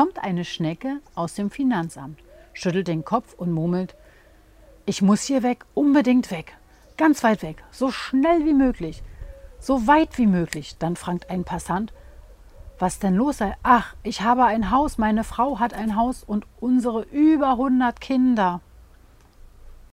kommt eine Schnecke aus dem Finanzamt, schüttelt den Kopf und murmelt, ich muss hier weg, unbedingt weg, ganz weit weg, so schnell wie möglich, so weit wie möglich. Dann fragt ein Passant, was denn los sei. Ach, ich habe ein Haus, meine Frau hat ein Haus und unsere über 100 Kinder.